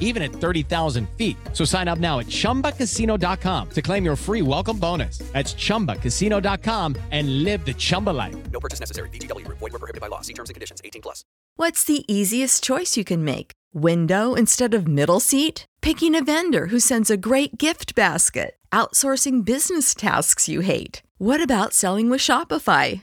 even at 30,000 feet. So sign up now at chumbacasino.com to claim your free welcome bonus. That's chumbacasino.com and live the Chumba life. No purchase necessary. VGW Group. Void were prohibited by law. See terms and conditions. 18 plus. What's the easiest choice you can make? Window instead of middle seat? Picking a vendor who sends a great gift basket? Outsourcing business tasks you hate? What about selling with Shopify?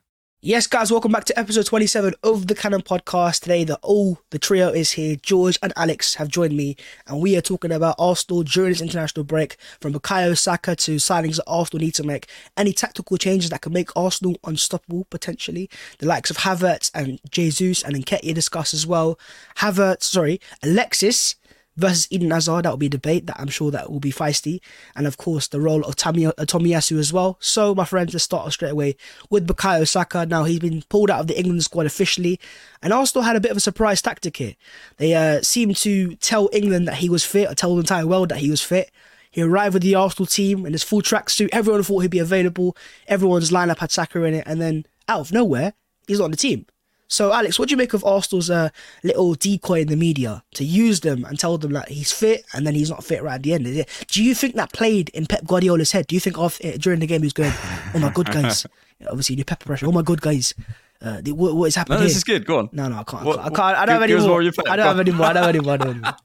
Yes, guys, welcome back to episode 27 of the Cannon Podcast. Today, the oh, the trio is here. George and Alex have joined me, and we are talking about Arsenal during this international break, from Bukayo Saka to signings that Arsenal need to make, any tactical changes that can make Arsenal unstoppable potentially. The likes of Havertz and Jesus and Nketiah discuss as well. Havertz, sorry, Alexis versus Eden Hazard. That will be a debate that I'm sure that will be feisty. And of course, the role of Tami- uh, Tomiyasu as well. So, my friends, let's start off straight away with Bukayo Saka. Now, he's been pulled out of the England squad officially. And Arsenal had a bit of a surprise tactic here. They uh, seemed to tell England that he was fit, or tell the entire world that he was fit. He arrived with the Arsenal team in his full tracksuit. Everyone thought he'd be available. Everyone's lineup had Saka in it. And then, out of nowhere, he's not on the team. So, Alex, what do you make of Arsenal's uh, little decoy in the media to use them and tell them that he's fit and then he's not fit right at the end? Is it- Do you think that played in Pep Guardiola's head? Do you think of, uh, during the game he was going, "Oh my god, guys"? Obviously, new Pep pressure. Oh my god, guys. Uh, the- what, what is happening? No, this here? is good. Go on. No, no, I can't. What- I can't. I, don't have give- any give more. more of your Pep. I don't Go have any more. I don't have any more. I don't have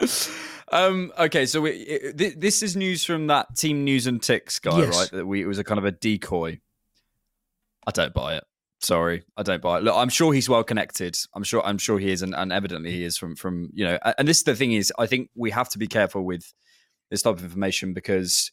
any more. Um, okay, so we, it, thi- this is news from that Team News and Ticks guy, Yes. right? That we it was a kind of a decoy. I don't buy it. Sorry, I don't buy it. Look, I'm sure he's well connected. I'm sure. I'm sure he is, and, and evidently he is from from you know. And this is the thing is, I think we have to be careful with this type of information because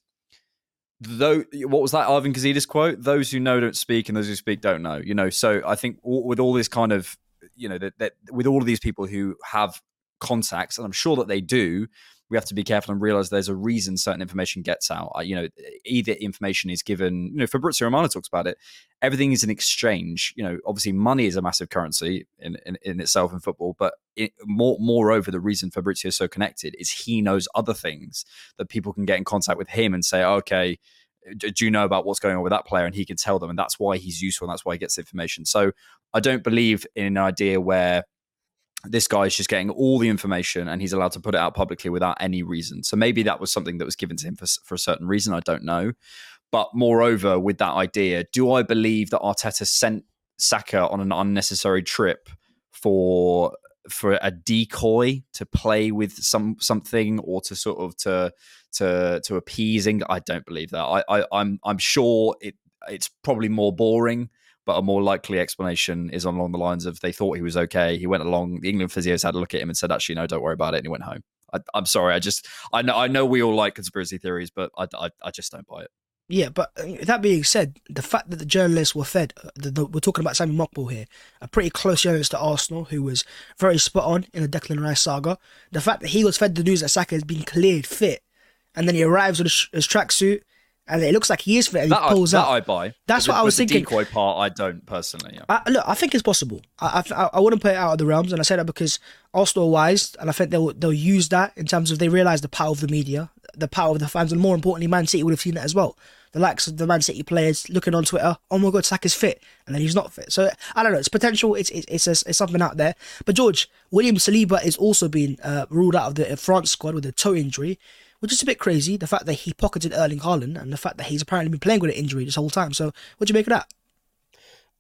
though what was that Arvin Kazidis quote? Those who know don't speak, and those who speak don't know. You know, so I think all, with all this kind of you know that, that with all of these people who have contacts, and I'm sure that they do, we have to be careful and realize there's a reason certain information gets out. Uh, You know, either information is given. You know, Fabrizio Romano talks about it. Everything is an exchange. You know, obviously money is a massive currency in in, in itself in football, but it, more moreover, the reason Fabrizio is so connected is he knows other things that people can get in contact with him and say, okay. Do do you know about what's going on with that player? And he can tell them, and that's why he's useful, and that's why he gets information. So, I don't believe in an idea where this guy is just getting all the information and he's allowed to put it out publicly without any reason. So maybe that was something that was given to him for, for a certain reason. I don't know. But moreover, with that idea, do I believe that Arteta sent Saka on an unnecessary trip for for a decoy to play with some something or to sort of to to to appeasing? I don't believe that. I, I I'm I'm sure it it's probably more boring but a more likely explanation is along the lines of they thought he was okay. He went along. The England physios had a look at him and said, "Actually, no, don't worry about it," and he went home. I, I'm sorry. I just I know I know we all like conspiracy theories, but I, I, I just don't buy it. Yeah, but uh, that being said, the fact that the journalists were fed, uh, the, the, we're talking about Sami Mokbel here, a pretty close journalist to Arsenal who was very spot on in the Declan Rice saga. The fact that he was fed the news that Saka has been cleared fit, and then he arrives with his, his tracksuit, and it looks like he is fit. And That, he I, pulls that. I buy. That's what I was the thinking. decoy part, I don't personally. Yeah. I, look, I think it's possible. I, I, I wouldn't put it out of the realms, and I say that because Arsenal wise, and I think they'll they'll use that in terms of they realize the power of the media, the power of the fans, and more importantly, Man City would have seen that as well. The likes of the Man City players looking on Twitter, oh my God, Saka's fit, and then he's not fit. So I don't know. It's potential. It's it's it's, a, it's something out there. But George William Saliba is also being uh, ruled out of the France squad with a toe injury. Which is a bit crazy, the fact that he pocketed Erling Haaland and the fact that he's apparently been playing with an injury this whole time. So, what do you make of that?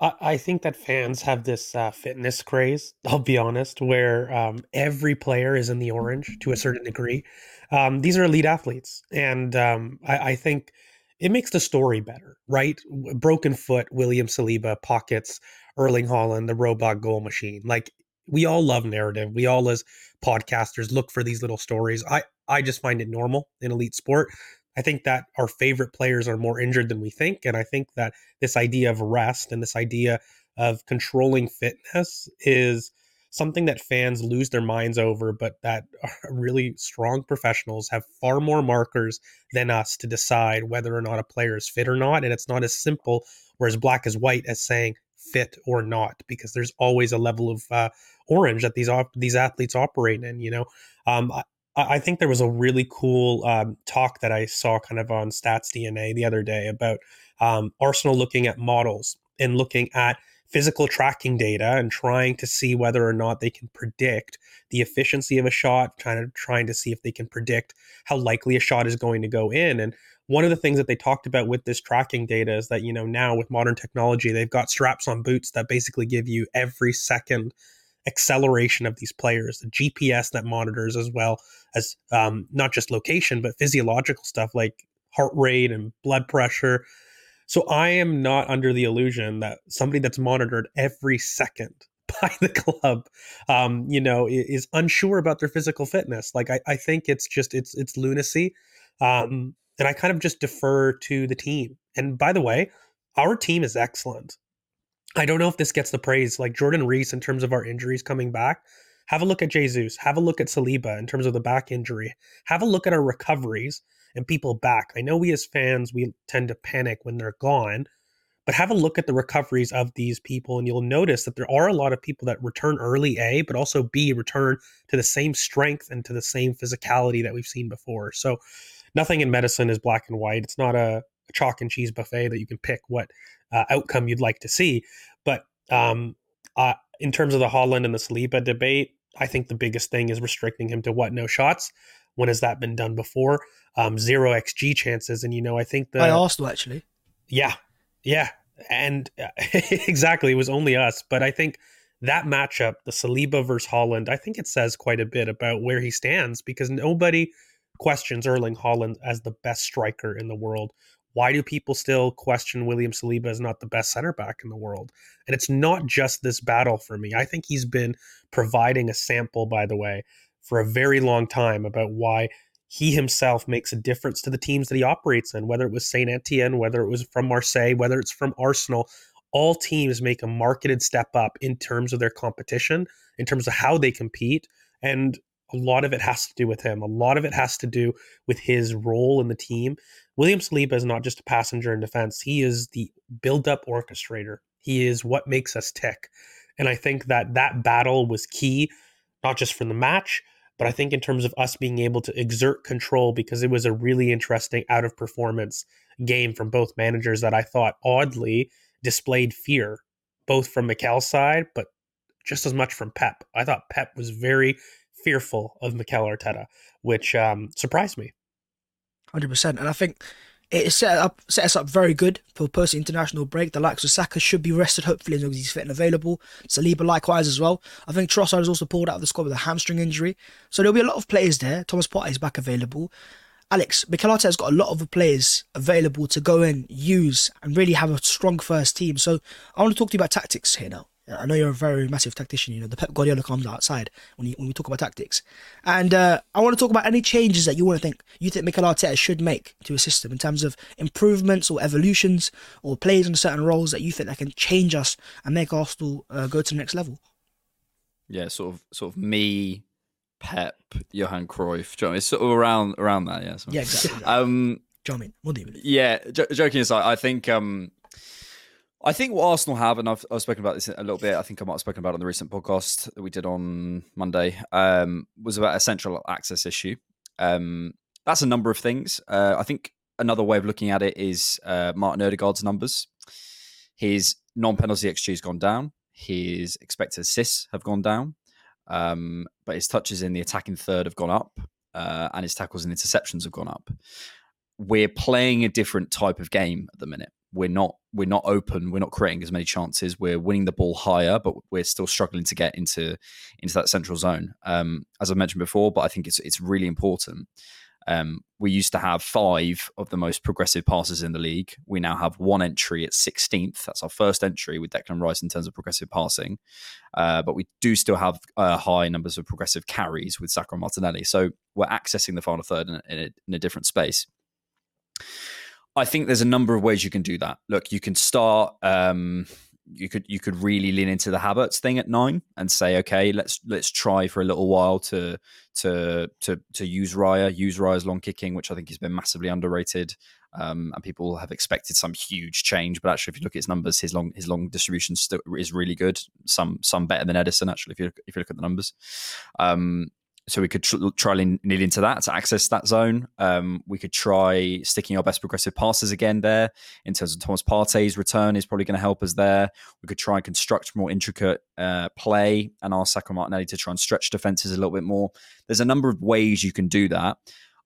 I, I think that fans have this uh, fitness craze. I'll be honest, where um, every player is in the orange to a certain degree. Um, these are elite athletes, and um, I, I think it makes the story better, right? Broken foot, William Saliba pockets Erling Haaland, the robot goal machine. Like we all love narrative. We all, as podcasters, look for these little stories. I I just find it normal in elite sport. I think that our favorite players are more injured than we think, and I think that this idea of rest and this idea of controlling fitness is something that fans lose their minds over, but that really strong professionals have far more markers than us to decide whether or not a player is fit or not. And it's not as simple or as black as white as saying fit or not, because there's always a level of uh, orange that these op- these athletes operate in. You know, um, I, think there was a really cool um, talk that I saw kind of on Stats DNA the other day about um, Arsenal looking at models and looking at physical tracking data and trying to see whether or not they can predict the efficiency of a shot, kind of trying to see if they can predict how likely a shot is going to go in. And one of the things that they talked about with this tracking data is that, you know, now with modern technology, they've got straps on boots that basically give you every second acceleration of these players, the GPS that monitors as well as um, not just location, but physiological stuff like heart rate and blood pressure. So I am not under the illusion that somebody that's monitored every second by the club, um, you know, is unsure about their physical fitness. Like I, I think it's just it's it's lunacy, um, and I kind of just defer to the team. And by the way, our team is excellent. I don't know if this gets the praise like Jordan Reece in terms of our injuries coming back. Have a look at Jesus. Have a look at Saliba in terms of the back injury. Have a look at our recoveries and people back. I know we as fans we tend to panic when they're gone, but have a look at the recoveries of these people and you'll notice that there are a lot of people that return early A, but also B return to the same strength and to the same physicality that we've seen before. So nothing in medicine is black and white. It's not a, a chalk and cheese buffet that you can pick what uh, outcome you'd like to see. But um, uh, in terms of the Haaland and the Saliba debate, I think the biggest thing is restricting him to what no shots. When has that been done before? Um, zero xG chances, and you know I think the By Arsenal, actually. yeah, yeah, and uh, exactly it was only us, but I think that matchup, the Saliba versus Haaland, I think it says quite a bit about where he stands because nobody questions Erling Haaland as the best striker in the world. Why do people still question William Saliba as not the best center back in the world? And it's not just this battle for me. I think he's been providing a sample, by the way, for a very long time about why he himself makes a difference to the teams that he operates in, whether it was Saint Etienne, whether it was from Marseille, whether it's from Arsenal. All teams make a marketed step up in terms of their competition, in terms of how they compete. And a lot of it has to do with him. A lot of it has to do with his role in the team. William Saliba is not just a passenger in defense, he is the build up orchestrator. He is what makes us tick. And I think that that battle was key, not just from the match, but I think in terms of us being able to exert control because it was a really interesting out of performance game from both managers that I thought oddly displayed fear, both from Mikel's side, but just as much from Pep. I thought Pep was very fearful of Mikel Arteta, which um, surprised me. Hundred percent, and I think it set up set us up very good for post international break. The likes of Saka should be rested hopefully as long as he's fit and available. Saliba likewise as well. I think Trossard is also pulled out of the squad with a hamstring injury, so there'll be a lot of players there. Thomas Partey is back available. Alex, Mikel Arteta's got a lot of players available to go in, use, and really have a strong first team. So I want to talk to you about tactics here now. I know you're a very massive tactician. You know the Pep Guardiola comes outside when you, when we talk about tactics, and uh, I want to talk about any changes that you want to think you think Mikel Arteta should make to a system in terms of improvements or evolutions or plays in certain roles that you think that can change us and make Arsenal uh, go to the next level. Yeah, sort of, sort of me, Pep, Johan Cruyff. Do you know I mean? It's sort of around around that. Yeah. So. Yeah, exactly. Um, Do you know I mean? What do you believe? Yeah, j- joking aside, I think um, I think what Arsenal have, and I've, I've spoken about this a little bit. I think I might have spoken about it on the recent podcast that we did on Monday. Um, was about a central access issue. Um, that's a number of things. Uh, I think another way of looking at it is uh, Martin Odegaard's numbers. His non-penalty XG has gone down. His expected assists have gone down, um, but his touches in the attacking third have gone up, uh, and his tackles and interceptions have gone up. We're playing a different type of game at the minute. We're not we're not open. We're not creating as many chances. We're winning the ball higher, but we're still struggling to get into into that central zone. Um, as I mentioned before, but I think it's it's really important. Um, we used to have five of the most progressive passes in the league. We now have one entry at 16th. That's our first entry with Declan Rice in terms of progressive passing. Uh, but we do still have uh, high numbers of progressive carries with Saka Martinelli. So we're accessing the final third in in a, in a different space. I think there's a number of ways you can do that. Look, you can start. Um, you could you could really lean into the Havertz thing at nine and say, okay, let's let's try for a little while to to to to use Raya, use Raya's long kicking, which I think has been massively underrated. Um, and people have expected some huge change, but actually, if you look at his numbers, his long his long distribution is really good. Some some better than Ederson, actually. If you look, if you look at the numbers, um, so we could tr- try and lean into that to access that zone. Um, we could try sticking our best progressive passes again there in terms of Thomas Partey's return is probably going to help us there. We could try and construct more intricate uh, play and ask Saka Martinelli to try and stretch defenses a little bit more. There's a number of ways you can do that.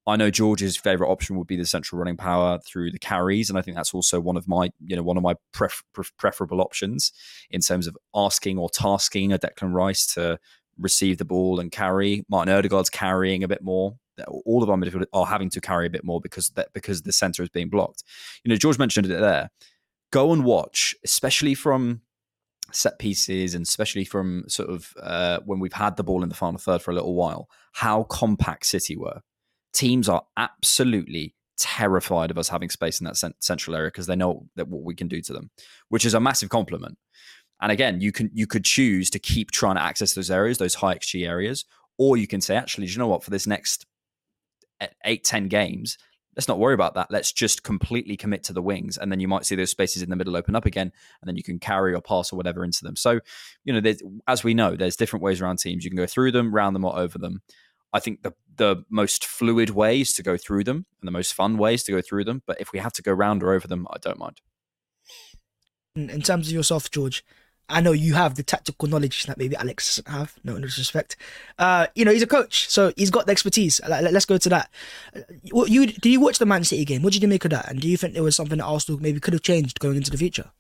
I know George's favorite option would be the central running power through the carries, and I think that's also one of my, you know, one of my pref- preferable options in terms of asking or tasking a Declan Rice to receive the ball and carry. Martin Odegaard's carrying a bit more. All of our midfield are having to carry a bit more because that because the center is being blocked. You know, George mentioned it there. Go and watch, especially from set pieces and especially from sort of uh, when we've had the ball in the final third for a little while, how compact City were. Teams are absolutely terrified of us having space in that central area because they know that what we can do to them, which is a massive compliment. And again, you can you could choose to keep trying to access those areas, those high XG areas, or you can say, actually, do you know what, for this next eh, eight, 10 games, let's not worry about that. Let's just completely commit to the wings. And then you might see those spaces in the middle open up again, and then you can carry or pass or whatever into them. So, you know, as we know, there's different ways around teams. You can go through them, round them, or over them. I think the the most fluid ways to go through them and the most fun ways to go through them. But if we have to go round or over them, I don't mind. In terms of yourself, George, I know you have the tactical knowledge that maybe Alex doesn't have. No disrespect. Uh, you know, he's a coach, so he's got the expertise. Let's go to that. What you did you watch the Man City game? What did you make of that? And do you think there was something that Arsenal maybe could have changed going into the future?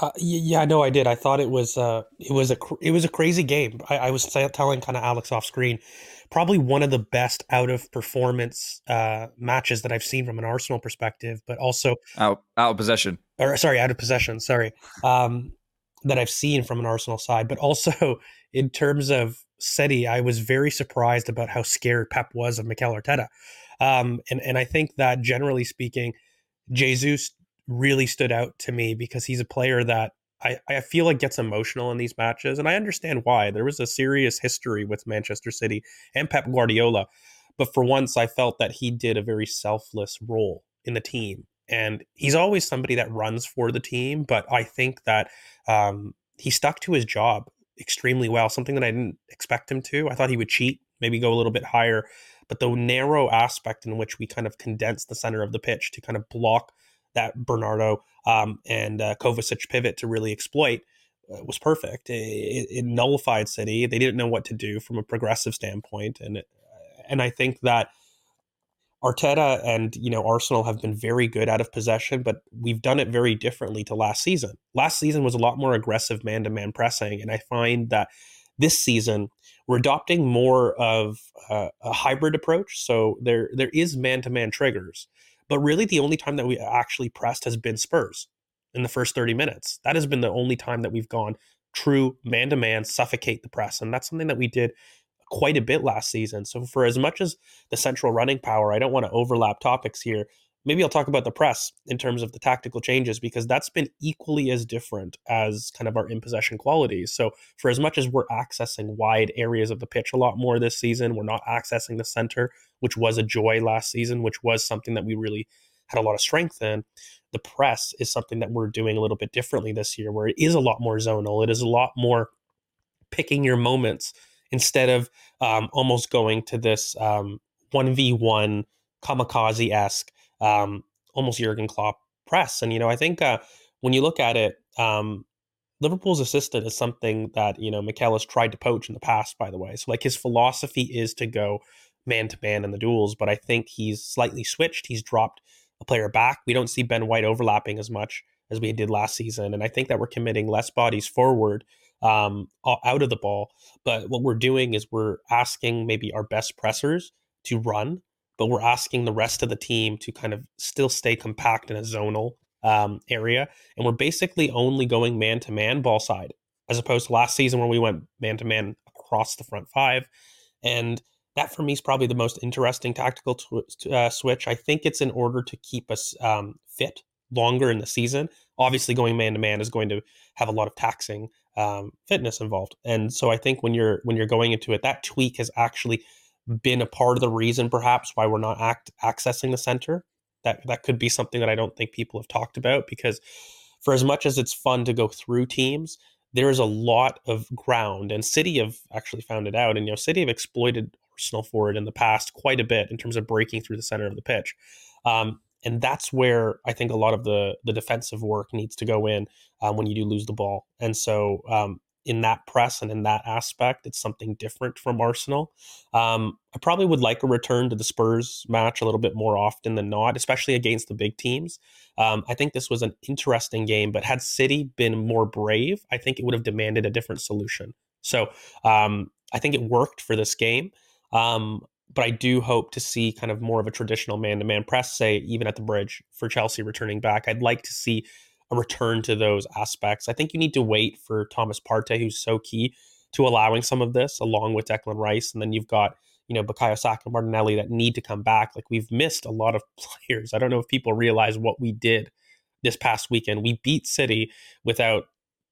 Uh, yeah, no, I did. I thought it was uh, it was a it was a crazy game. I, I was telling kind of Alex off screen, probably one of the best out of performance uh, matches that I've seen from an Arsenal perspective, but also out out of possession. Or sorry, out of possession. Sorry, um, that I've seen from an Arsenal side, but also in terms of City, I was very surprised about how scared Pep was of Mikel Arteta. Um, and, and I think that generally speaking, Jesus really stood out to me because he's a player that I, I feel like gets emotional in these matches. And I understand why. There was a serious history with Manchester City and Pep Guardiola. But for once, I felt that he did a very selfless role in the team. And he's always somebody that runs for the team. But I think that um, he stuck to his job extremely well, something that I didn't expect him to. I thought he would cheat, maybe go a little bit higher. But the narrow aspect in which we kind of condensed the center of the pitch to kind of block that Bernardo um, and uh, Kovacic pivot to really exploit uh, was perfect. It, it, nullified City. They didn't know what to do from a progressive standpoint, and and I think that Arteta and you know Arsenal have been very good out of possession, but we've done it very differently to last season. Last season was a lot more aggressive man-to-man pressing, and I find that this season we're adopting more of a hybrid approach. So there there is man-to-man triggers, but really the only time that we actually pressed has been Spurs in the first 30 minutes. That has been the only time that we've gone true man-to-man suffocate the press, and that's something that we did quite a bit last season. So for as much as the central running power, I don't want to overlap topics here. maybe I'll talk about the press in terms of the tactical changes because that's been equally as different as kind of our in possession qualities. So, for as much as we're accessing wide areas of the pitch a lot more this season, we're not accessing the center, which was a joy last season, which was something that we really had a lot of strength in. The press is something that we're doing a little bit differently this year, where it is a lot more zonal. It is a lot more picking your moments instead of um, almost going to this um, 1v1 kamikaze esque um, almost Jurgen Klopp press. And you know, I think uh, when you look at it, um, Liverpool's assistant is something that you know Mikel has tried to poach in the past. By the way, so like his philosophy is to go man to man in the duels, but I think he's slightly switched. He's dropped a player back. We don't see Ben White overlapping as much as we did last season, and I think that we're committing less bodies forward um, out of the ball. But what we're doing is we're asking maybe our best pressers to run but we're asking the rest of the team to kind of still stay compact in a zonal um, area. And we're basically only going man to man ball side, as opposed to last season where we went man to man across the front five. And that for me is probably the most interesting tactical tw- uh, switch. I think it's in order to keep us um, fit longer in the season. Obviously, going man to man is going to have a lot of taxing um, fitness involved, and so I think when you're when you're going into it, that tweak has actually been a part of the reason perhaps why we're not act, accessing the center. That that could be something that I don't think people have talked about because for as much as it's fun to go through teams, there is a lot of ground and City have actually found it out and you know City have exploited Arsenal for it in the past quite a bit in terms of breaking through the center of the pitch. Um, and that's where I think a lot of the the defensive work needs to go in um, when you do lose the ball. And so um, in that press and in that aspect, it's something different from Arsenal. Um, I probably would like a return to the Spurs match a little bit more often than not, especially against the big teams. Um, I think this was an interesting game, but had City been more brave, I think it would have demanded a different solution. So um, I think it worked for this game. Um, but I do hope to see kind of more of a traditional man to man press, say, even at the bridge for Chelsea returning back. I'd like to see a return to those aspects. I think you need to wait for Thomas Partey, who's so key to allowing some of this, along with Declan Rice, and then you've got you know Bukayo Saka, Martinelli that need to come back. Like we've missed a lot of players. I don't know if people realize what we did this past weekend. We beat City without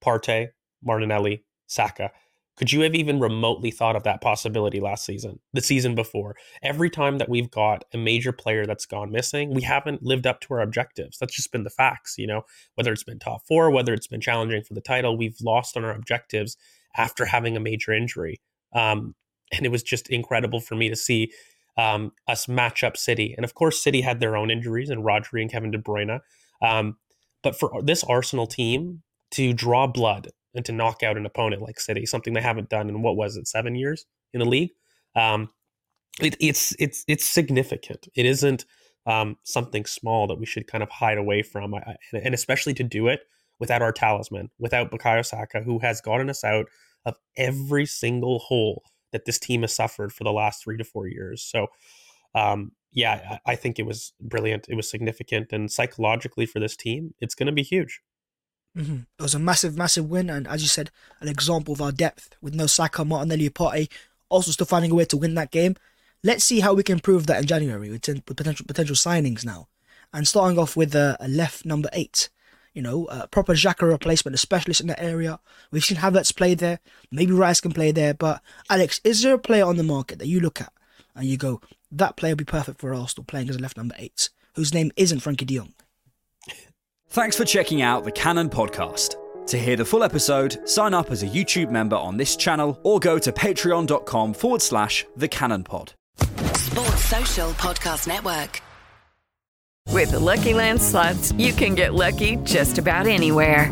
Partey, Martinelli, Saka. Could you have even remotely thought of that possibility last season, the season before? Every time that we've got a major player that's gone missing, we haven't lived up to our objectives. That's just been the facts, you know, whether it's been top four, whether it's been challenging for the title, we've lost on our objectives after having a major injury. Um, and it was just incredible for me to see um, us match up City. And of course, City had their own injuries and Rodri and Kevin De Bruyne. Um, but for this Arsenal team to draw blood and to knock out an opponent like City, something they haven't done in what was it, seven years in the league. Um, it, it's it's it's significant. It isn't um, something small that we should kind of hide away from, I, and especially to do it without our talisman, without Bukayo Saka, who has gotten us out of every single hole that this team has suffered for the last three to four years. So, um, yeah, I, I think it was brilliant. It was significant, and psychologically for this team, it's going to be huge. Mm-hmm. It was a massive, massive win, and as you said, an example of our depth with no Saka, Martinelli, Partey, also still finding a way to win that game. Let's see how we can prove that in January with, with potential potential signings now, and starting off with a, a left number eight. You know, a proper Xhaka replacement, a specialist in that area. We've seen Havertz play there. Maybe Rice can play there. But Alex, is there a player on the market that you look at and you go, that player would be perfect for Arsenal playing as a left number eight, whose name isn't Frenkie De Jong? Thanks for checking out the Cannon Podcast. To hear the full episode, sign up as a YouTube member on this channel or go to patreon.com forward slash the Cannon Pod. Sports Social Podcast Network. With the Lucky Land slots, you can get lucky just about anywhere.